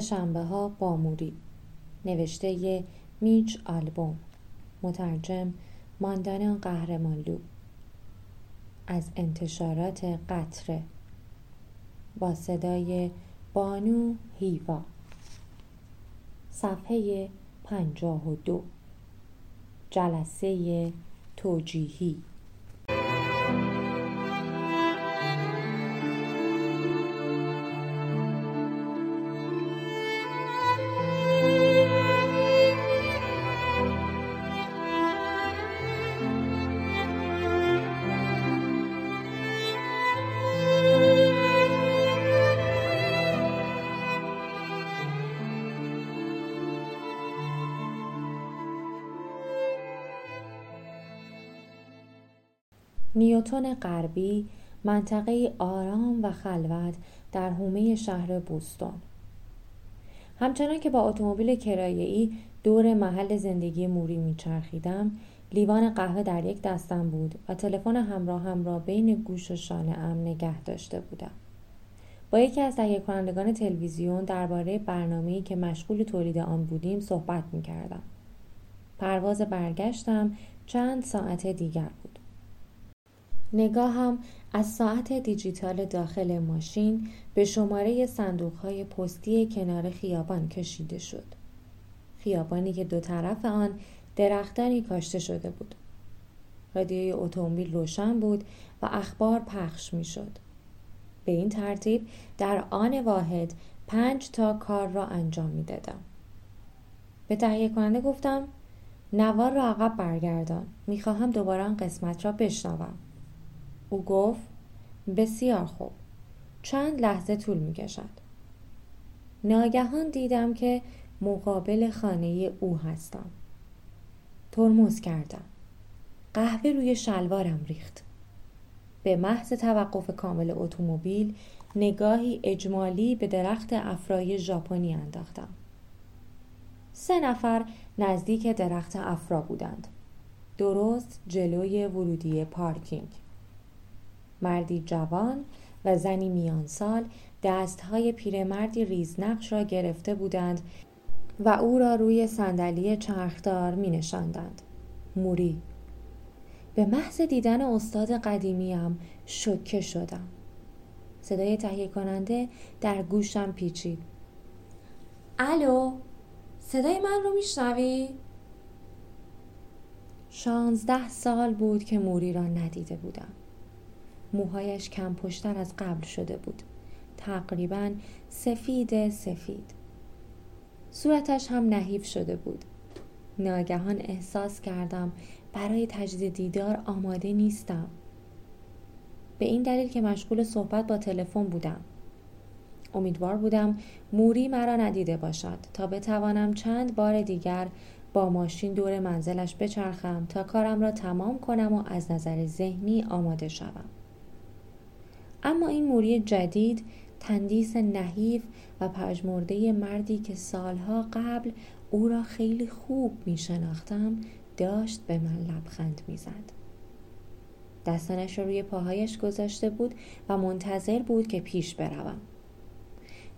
سهشنبه ها با موری نوشته میچ آلبوم مترجم ماندانا قهرمانلو از انتشارات قطره با صدای بانو هیوا. صفحه پنجاه و دو جلسه توجیهی. نیوتون غربی منطقه آرام و خلوت در حومه شهر بوستون همچنان که با اتومبیل کرایه‌ای دور محل زندگی موری میچرخیدم لیوان قهوه در یک دستم بود و تلفن همراه هم را بین گوش و شانه ام نگه داشته بودم با یکی از تهیه کنندگان تلویزیون درباره برنامه‌ای که مشغول تولید آن بودیم صحبت می کردم. پرواز برگشتم چند ساعت دیگر بود. نگاهم از ساعت دیجیتال داخل ماشین به شماره صندوقهای پستی کنار خیابان کشیده شد. خیابانی که دو طرف آن درختانی کاشته شده بود. رادیوی اتومبیل روشن بود و اخبار پخش می شد. به این ترتیب در آن واحد پنج تا کار را انجام می دادم. به تهیه کننده گفتم نوار را عقب برگردان. می خواهم دوباره آن قسمت را بشنوم. او گفت بسیار خوب. چند لحظه طول می کشد. ناگهان دیدم که مقابل خانه او هستم. ترمز کردم. قهوه روی شلوارم ریخت. به محض توقف کامل اتومبیل نگاهی اجمالی به درخت افرای ژاپنی انداختم. سه نفر نزدیک درخت افرا بودند. درست جلوی ورودی پارکینگ. مردی جوان و زنی میان سال دستهای پیرمردی ریزنقش را گرفته بودند و او را روی صندلی چرخدار می نشاندند. موری به محض دیدن استاد قدیمیم شکه شدم. صدای تهیه کننده در گوشم پیچید. الو صدای من رو میشنوی؟ شانزده سال بود که موری را ندیده بودم. موهایش کم پشتر از قبل شده بود. تقریبا سفید سفید. صورتش هم نحیف شده بود. ناگهان احساس کردم برای تجدید دیدار آماده نیستم. به این دلیل که مشغول صحبت با تلفن بودم. امیدوار بودم موری مرا ندیده باشد تا بتوانم چند بار دیگر با ماشین دور منزلش بچرخم تا کارم را تمام کنم و از نظر ذهنی آماده شوم. اما این موری جدید تندیس نحیف و پژمرده مردی که سالها قبل او را خیلی خوب می شناختم داشت به من لبخند می‌زد. دستانش را روی پاهایش گذاشته بود و منتظر بود که پیش بروم.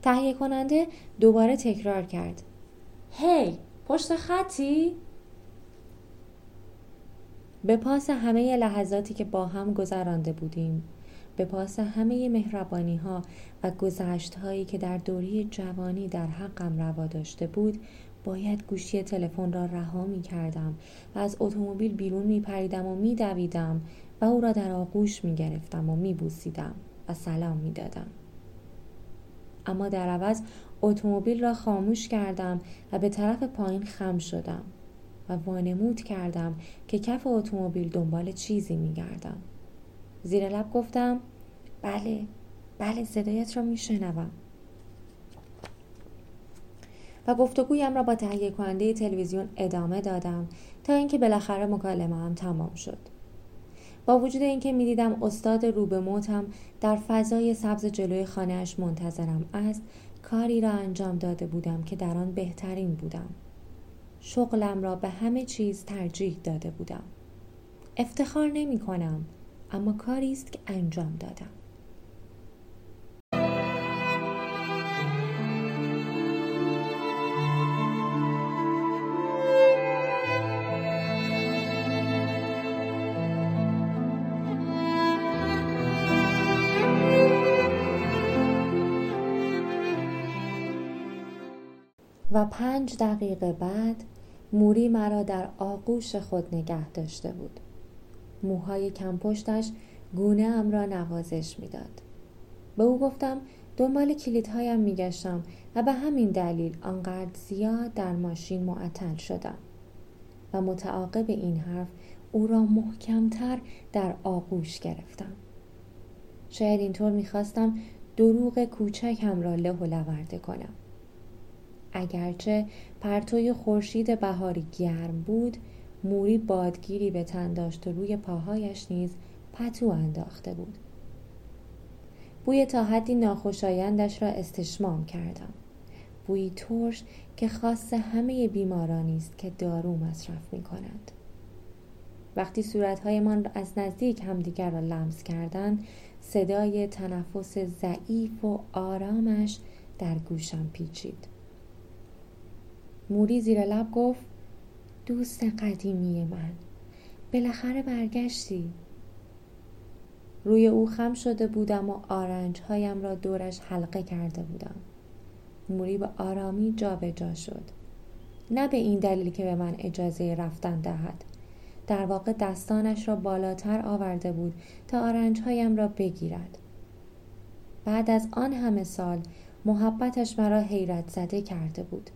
تهیه کننده دوباره تکرار کرد. هی پشت خطی؟ به پاس همه لحظاتی که با هم گذرانده بودیم به پاس همه مهربانی ها و گذشت هایی که در دوری جوانی در حقم روا داشته بود باید گوشی تلفن را رها می کردم و از اتومبیل بیرون می پریدم و می دویدم و او را در آغوش می گرفتم و می بوسیدم و سلام می دادم. اما در عوض اتومبیل را خاموش کردم و به طرف پایین خم شدم و وانمود کردم که کف اتومبیل دنبال چیزی می گردم. زیر لب گفتم بله بله صدایت را میشنوم. و گفتگویم را با تهیه کننده تلویزیون ادامه دادم تا اینکه بالاخره مکالمه هم تمام شد. با وجود اینکه می‌دیدم استاد روبه موتم در فضای سبز جلوی خانهاش منتظرم است کاری را انجام داده بودم که در آن بهترین بودم. شغلم را به همه چیز ترجیح داده بودم. افتخار نمی کنم اما کاری است که انجام دادم. و پنج دقیقه بعد موری مرا در آغوش خود نگه داشته بود. موهای کمپشتش گونه ام را نوازش می‌داد. به او گفتم دنبال کلیدهایم میگشتم و به همین دلیل آنقدر زیاد در ماشین معطل شدم و متعاقب این حرف او را محکمتر در آغوش گرفتم. شاید اینطور می‌خواستم دروغ کوچکم را له و لورده کنم. اگرچه پرتوی خورشید بهاری گرم بود موری بادگیری به تن داشت و روی پاهایش نیز پتو انداخته بود. بوی تا حدی ناخوشایندش را استشمام کردم. بویی ترش که خاص همه بیمارانی است که دارو مصرف می کند. وقتی صورتهایمان از نزدیک همدیگر را لمس کردند صدای تنفس ضعیف و آرامش در گوشم پیچید. موری زیر لب گفت دوست قدیمی من. بالاخره برگشتی. روی او خم شده بودم و آرنج هایم را دورش حلقه کرده بودم. موری به آرامی جابجا جا شد. نه به این دلیل که به من اجازه رفتن دهد. در واقع دستانش را بالاتر آورده بود تا آرنج هایم را بگیرد. بعد از آن همه سال محبتش مرا حیرت زده کرده بود.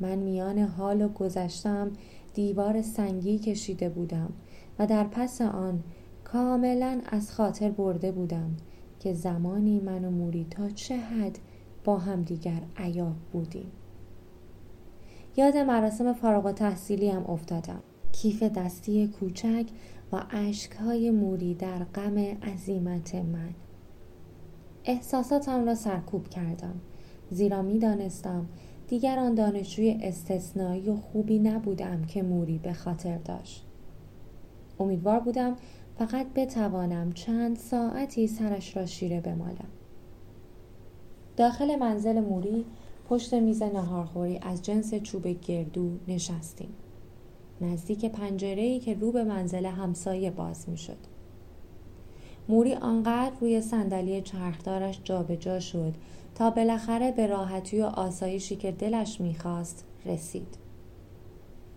من میان حال و گذشتم دیوار سنگی کشیده بودم و در پس آن کاملا از خاطر برده بودم که زمانی من و موری تا چه حد با همدیگر عیاب بودیم. یاد مراسم فارغ و تحصیلی هم افتادم. کیف دستی کوچک و اشکهای موری در غم عظیمت من. احساساتم را سرکوب کردم. زیرا می دانستم دیگر آن دانشجوی استثنایی و خوبی نبودم که موری به خاطر داشت. امیدوار بودم فقط بتوانم چند ساعتی سرش را شیره بمالم. داخل منزل موری پشت میز نهارخوری از جنس چوب گردو نشستیم. نزدیک پنجره‌ای که رو به منزل همسایه باز می‌شد. موری آنقدر روی صندلی چرخدارش جابجا شد تا بالاخره به راحتی و آسایشی که دلش می‌خواست رسید.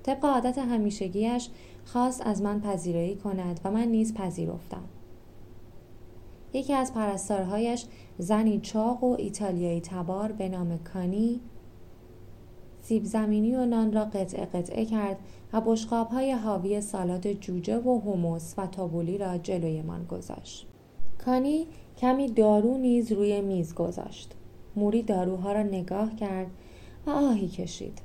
طبق عادت همیشگیش خواست از من پذیرایی کند و من نیز پذیرفتم. یکی از پرستارهایش زنی چاق و ایتالیایی تبار به نام کانی سیب زمینی و نان را قطعه قطعه کرد و بشقاب های حاوی سالاد جوجه و هموس و تابولی را جلوی من گذاشت. کانی کمی دارو نیز روی میز گذاشت. موری داروها را نگاه کرد و آهی کشید.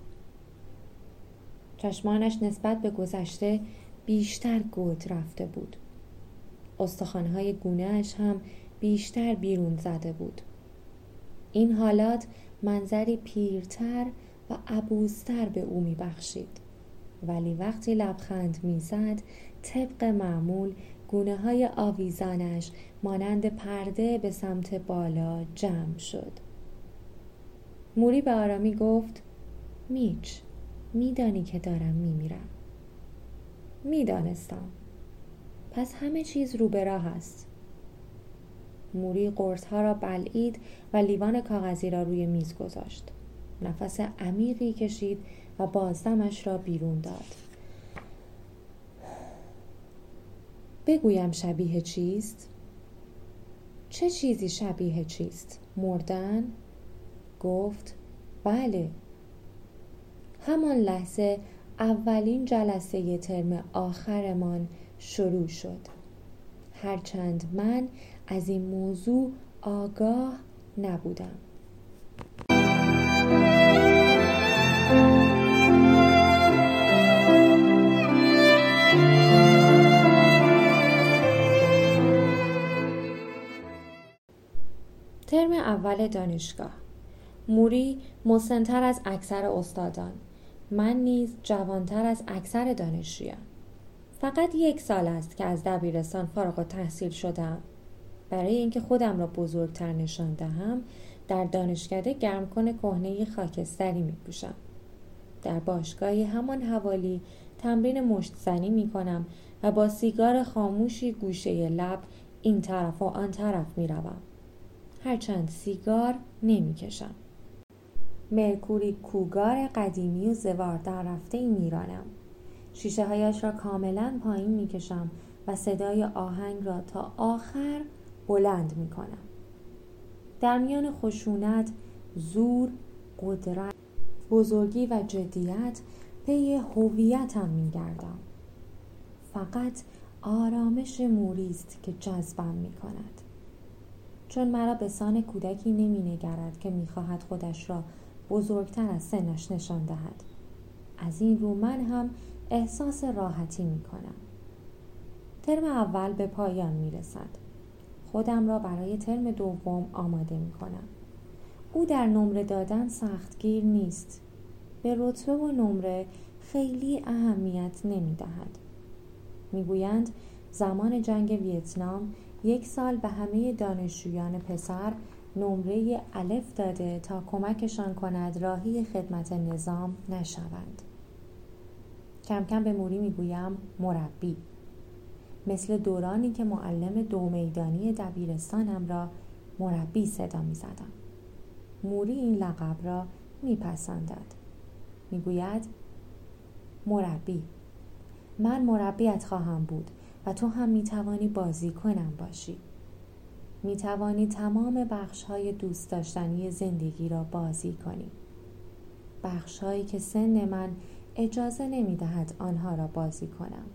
چشمانش نسبت به گذشته بیشتر گود رفته بود. استخوانهای گونهش هم بیشتر بیرون زده بود. این حالات منظری پیرتر و عبوزتر به او میبخشید. ولی وقتی لبخند می‌زد طبق معمول گونه های آویزانش مانند پرده به سمت بالا جمع شد. موری به آرامی گفت میچ میدانی که دارم میمیرم. می‌دانستم. پس همه چیز رو به راه است. موری قرص ها را بلعید و لیوان کاغذی را روی میز گذاشت. نفس عمیقی کشید و بازدمش را بیرون داد بگویم شبیه چیست؟ چه چیزی شبیه چیست؟ مردن؟ گفت بله همان لحظه اولین جلسه ترم آخرمان شروع شد هرچند من از این موضوع آگاه نبودم ترم اول دانشگاه. موری مسنتر از اکثر استادان. من نیز جوانتر از اکثر دانشجویان. فقط یک سال است که از دبیرستان فارغ و تحصیل شدم. برای اینکه خودم را بزرگتر نشان دهم در دانشکده گرمکن کهنه خاکستری می پوشم. در باشگاهی همان حوالی تمرین مشت زنی می کنم و با سیگار خاموشی گوشه لب این طرف و آن طرف می روم. هرچند سیگار نمی کشم. مرکوری کوگار قدیمی و زوار در رفته ای میرانم شیشه هایش را کاملا پایین می‌کشم و صدای آهنگ را تا آخر بلند می‌کنم در میان خشونت زور قدرت بزرگی و جدیت پی هویتم میگردم. فقط آرامش موری است که جذبم می کند چون مرا به سان کودکی نمی نگرد که می خواهد خودش را بزرگتر از سنش نشان دهد. از این رو من هم احساس راحتی می کنم ترم اول به پایان می رسد خودم را برای ترم دوم آماده می کنم او در نمره دادن سختگیر نیست. به رتبه و نمره خیلی اهمیت نمی دهد می‌گویند زمان جنگ ویتنام یک سال به همه دانشجویان پسر نمره الف داده تا کمکشان کند راهی خدمت نظام نشوند. کم کم به موری می‌گویم مربی. مثل دورانی که معلم دو میدانی دبیرستانم را مربی صدا می زدم. موری این لقب را میپسندد. می‌گوید مربی. من مربیت خواهم بود و تو هم می توانی بازی کنم باشی. می توانی تمام بخش های دوست داشتنی زندگی را بازی کنی. بخش هایی که سن من اجازه نمی دهد آنها را بازی کنم.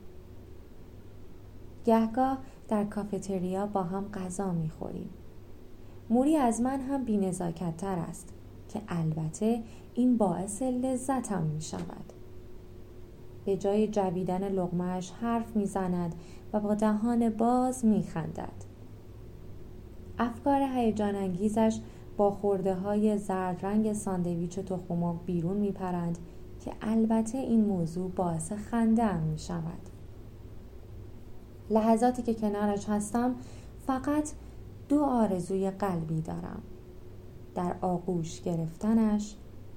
گهگاه در کافتریا با هم غذا می خوریم موری از من هم بی است. که البته این باعث لذتم می شود به جای جویدن لغمش حرف می‌زند و با دهان باز میخندد. افکار هیجان انگیزش با خورده های زرد رنگ ساندویچ و تخم بیرون میپرند که البته این موضوع باعث خنده هم می شود. لحظاتی که کنارش هستم فقط دو آرزوی قلبی دارم. در آغوش گرفتنش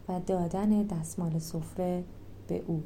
و دادن دستمال سفره به او.